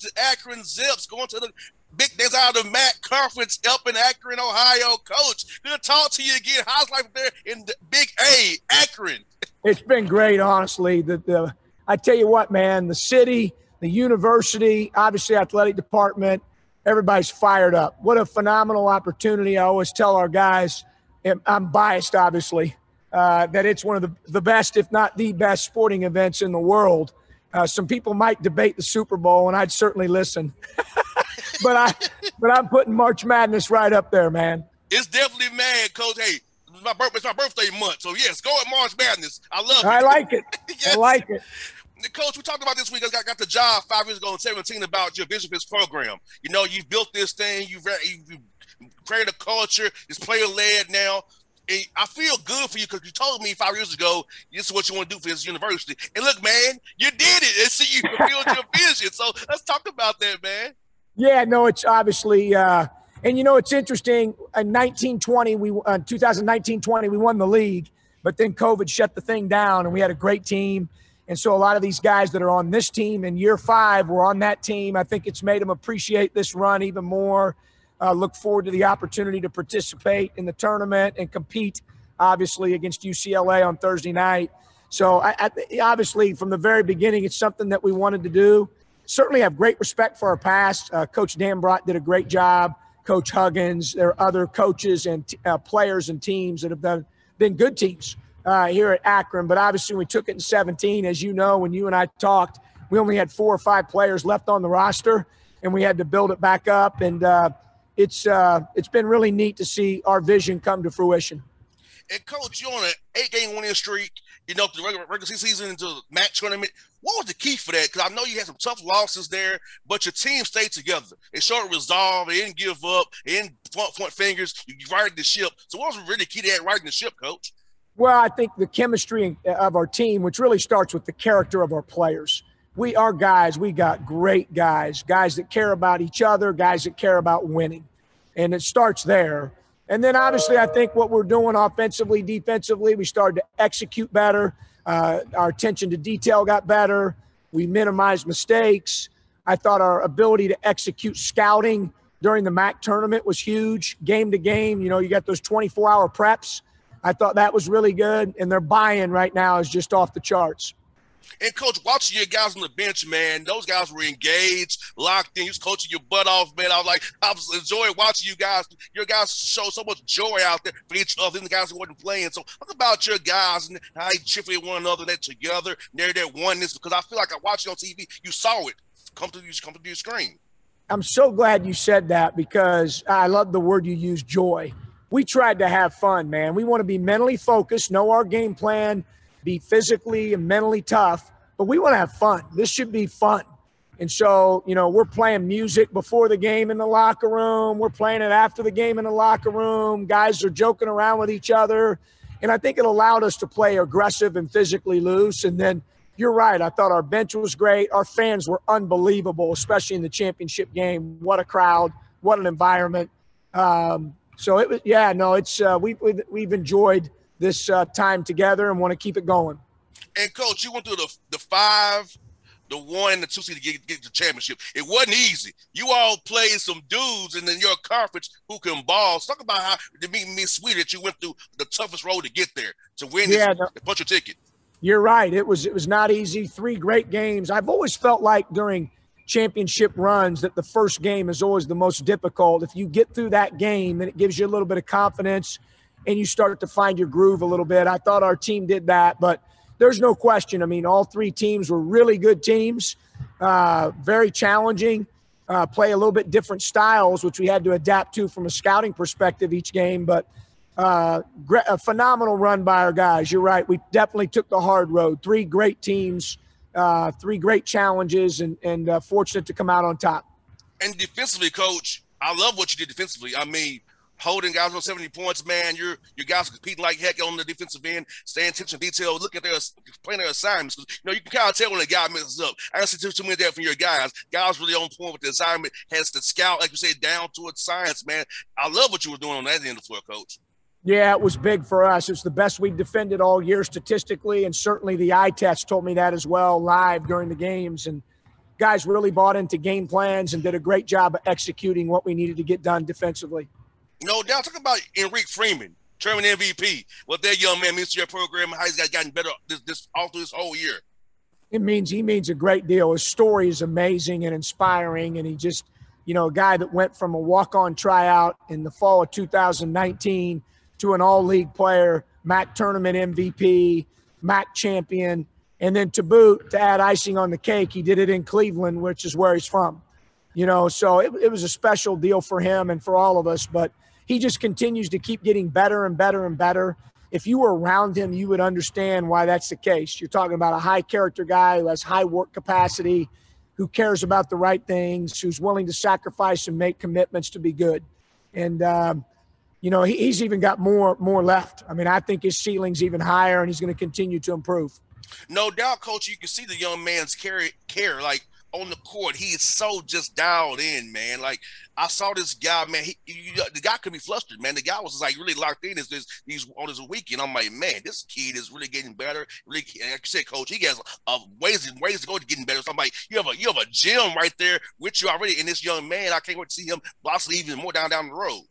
The Akron Zips, going to the big days out of the MAC conference up in Akron, Ohio. Coach, good to talk to you again. How's life there in the Big A, Akron? It's been great, honestly. The, the I tell you what, man, the city, the university, obviously athletic department, everybody's fired up. What a phenomenal opportunity! I always tell our guys, I'm biased, obviously, uh, that it's one of the, the best, if not the best, sporting events in the world. Uh, some people might debate the Super Bowl, and I'd certainly listen. but I, but I'm putting March Madness right up there, man. It's definitely mad, Coach. Hey, it's my, birth, it's my birthday month, so yes, go at March Madness. I love it. I like it. Yes. I like it. Coach, we talked about this week. I got, got the job five years ago in 17 about your vision for this program. You know, you've built this thing, you've, you've created a culture, it's player led now. And I feel good for you because you told me five years ago this is what you want to do for this university. And look, man, you did it. And see, you fulfilled your vision. So let's talk about that, man. Yeah, no, it's obviously, uh, and you know, it's interesting. In 1920, we uh, 2019-20, we won the league, but then COVID shut the thing down, and we had a great team. And so a lot of these guys that are on this team in year five were on that team. I think it's made them appreciate this run even more. Uh, look forward to the opportunity to participate in the tournament and compete, obviously, against UCLA on Thursday night. So, I, I, obviously, from the very beginning, it's something that we wanted to do. Certainly have great respect for our past. Uh, Coach Dambrot did a great job. Coach Huggins, there are other coaches and t- uh, players and teams that have done, been good teams uh, here at Akron. But obviously, we took it in 17. As you know, when you and I talked, we only had four or five players left on the roster, and we had to build it back up. And uh, it's uh, it's been really neat to see our vision come to fruition. And coach, you're on an eight-game winning streak. You know, the regular, regular season into the MAC tournament. What was the key for that? Because I know you had some tough losses there, but your team stayed together. It showed resolve. They didn't give up. They didn't point, point fingers. You, you righted the ship. So what was really key to that righting the ship, coach? Well, I think the chemistry of our team, which really starts with the character of our players. We are guys. We got great guys, guys that care about each other, guys that care about winning, and it starts there. And then obviously, I think what we're doing offensively, defensively, we started to execute better. Uh, our attention to detail got better. We minimized mistakes. I thought our ability to execute scouting during the MAC tournament was huge, game to game. You know, you got those 24 hour preps. I thought that was really good. And their buy in right now is just off the charts. And coach, watching your guys on the bench, man, those guys were engaged, locked in. You was coaching your butt off, man. I was like, I was enjoying watching you guys. Your guys show so much joy out there for each other, and the guys who wasn't playing. So talk about your guys and how they chip with one another, that together, they're that oneness. Because I feel like I watched you on TV, you saw it come to you, come to your screen. I'm so glad you said that because I love the word you use, joy. We tried to have fun, man. We want to be mentally focused, know our game plan, be physically and mentally tough, but we want to have fun. This should be fun. And so, you know, we're playing music before the game in the locker room. We're playing it after the game in the locker room. Guys are joking around with each other. And I think it allowed us to play aggressive and physically loose. And then you're right. I thought our bench was great. Our fans were unbelievable, especially in the championship game. What a crowd. What an environment. Um, so it was, yeah, no, it's, uh, we, we've, we've enjoyed this uh, time together and want to keep it going. And coach, you went through the the five, the one, the two seed to get, get the championship. It wasn't easy. You all played some dudes and in your conference who can ball. Talk about how to made me sweet that you went through the toughest road to get there to win yeah, this, no, punch your ticket. You're right. It was it was not easy. Three great games. I've always felt like during championship runs that the first game is always the most difficult. If you get through that game, then it gives you a little bit of confidence and you start to find your groove a little bit. I thought our team did that, but there's no question. I mean, all three teams were really good teams, uh, very challenging, uh, play a little bit different styles, which we had to adapt to from a scouting perspective each game. But uh, a phenomenal run by our guys. You're right. We definitely took the hard road. Three great teams, uh, three great challenges, and, and uh, fortunate to come out on top. And defensively, coach, I love what you did defensively. I mean, holding guys on 70 points, man. You're you guys competing like heck on the defensive end, staying attention to detail, look at their playing their assignments. You know, you can kind of tell when a guy messes up. I don't see too, many there from your guys. Guys really on point with the assignment, has to scout, like you said, down to towards science, man. I love what you were doing on that end of the floor, coach. Yeah, it was big for us. It's the best we've defended all year statistically, and certainly the eye test told me that as well live during the games. And guys really bought into game plans and did a great job of executing what we needed to get done defensively. No doubt. Talk about Enrique Freeman, German MVP. What that young man means to your program, how he's gotten better this, this all through this whole year. It means he means a great deal. His story is amazing and inspiring, and he just, you know, a guy that went from a walk-on tryout in the fall of 2019 to an all-league player, MAC tournament MVP, MAC champion, and then to boot, to add icing on the cake, he did it in Cleveland, which is where he's from. You know, so it, it was a special deal for him and for all of us. But he just continues to keep getting better and better and better. If you were around him, you would understand why that's the case. You're talking about a high character guy who has high work capacity, who cares about the right things, who's willing to sacrifice and make commitments to be good. And, um, you know, he, he's even got more more left. I mean, I think his ceiling's even higher, and he's going to continue to improve. No doubt, coach. You can see the young man's care. Care like on the court, he is so just dialed in, man. Like I saw this guy, man. He, he, the guy could be flustered, man. The guy was like really locked in. This he's on his weekend. I'm like, man, this kid is really getting better. Really, like you said, coach, he has ways and ways to go to getting better. So I'm like, you have a you have a gym right there with you already and this young man. I can't wait to see him blossom even more down down the road.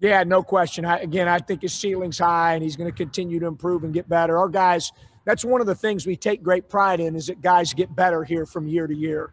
Yeah, no question. I, again, I think his ceiling's high, and he's going to continue to improve and get better. Our guys, that's one of the things we take great pride in, is that guys get better here from year to year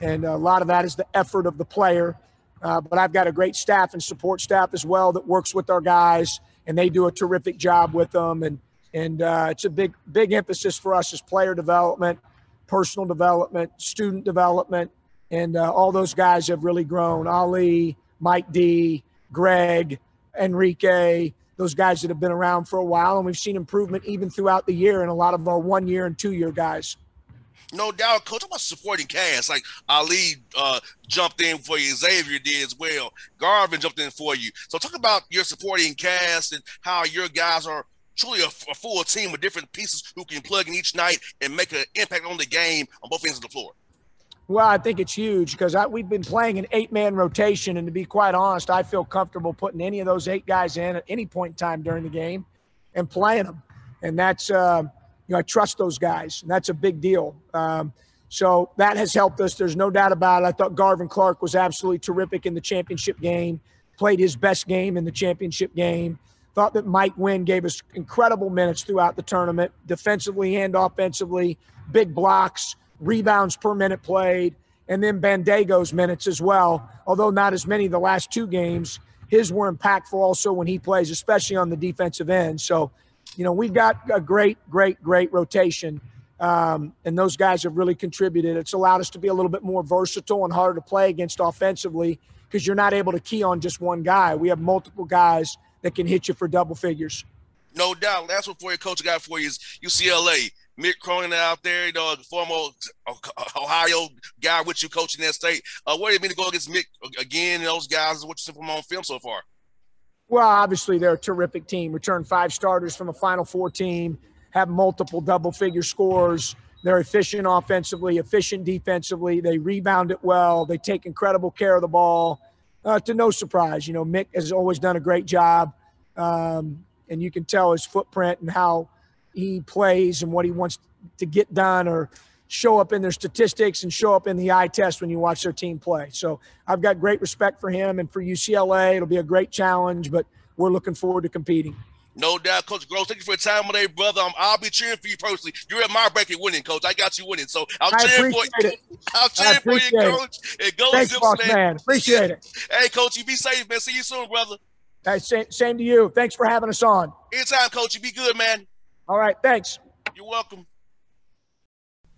and a lot of that is the effort of the player. Uh, but I've got a great staff and support staff as well that works with our guys, and they do a terrific job with them. And and uh, it's a big big emphasis for us is player development, personal development, student development, and uh, all those guys have really grown. Ali, Mike D, Greg, Enrique, those guys that have been around for a while, and we've seen improvement even throughout the year in a lot of our one year and two year guys. No doubt, coach. Talk about supporting cast. Like Ali uh, jumped in for you, Xavier did as well. Garvin jumped in for you. So talk about your supporting cast and how your guys are truly a, a full team with different pieces who can plug in each night and make an impact on the game on both ends of the floor. Well, I think it's huge because we've been playing an eight-man rotation, and to be quite honest, I feel comfortable putting any of those eight guys in at any point in time during the game and playing them, and that's. Uh, you know, I trust those guys, and that's a big deal. Um, so that has helped us. There's no doubt about it. I thought Garvin Clark was absolutely terrific in the championship game, played his best game in the championship game. Thought that Mike Wynn gave us incredible minutes throughout the tournament, defensively and offensively, big blocks, rebounds per minute played, and then Bandaogo's minutes as well, although not as many the last two games. His were impactful also when he plays, especially on the defensive end. So you know, we've got a great, great, great rotation. Um, and those guys have really contributed. It's allowed us to be a little bit more versatile and harder to play against offensively because you're not able to key on just one guy. We have multiple guys that can hit you for double figures. No doubt. Last one for you, coach. Got for you is UCLA. Mick Cronin out there, you know, former Ohio guy with you coaching that state. Uh, what do you mean to go against Mick again? Those guys, is what you see from on film so far? Well, obviously they're a terrific team. Return five starters from a Final Four team, have multiple double-figure scores. They're efficient offensively, efficient defensively. They rebound it well. They take incredible care of the ball. Uh, to no surprise, you know, Mick has always done a great job. Um, and you can tell his footprint and how he plays and what he wants to get done or show up in their statistics and show up in the eye test when you watch their team play. So I've got great respect for him and for UCLA. It'll be a great challenge, but we're looking forward to competing. No doubt, Coach Groce. Thank you for your time today, brother. Um, I'll be cheering for you personally. You're at my bracket winning, Coach. I got you winning, so I'm I cheering for you. It. I'm cheering for you, it. Coach. It goes, Thanks, Zips, boss man. man. Appreciate it. Hey, Coach, you be safe, man. See you soon, brother. Hey, same, same to you. Thanks for having us on. Anytime, Coach. You be good, man. All right. Thanks. You're welcome.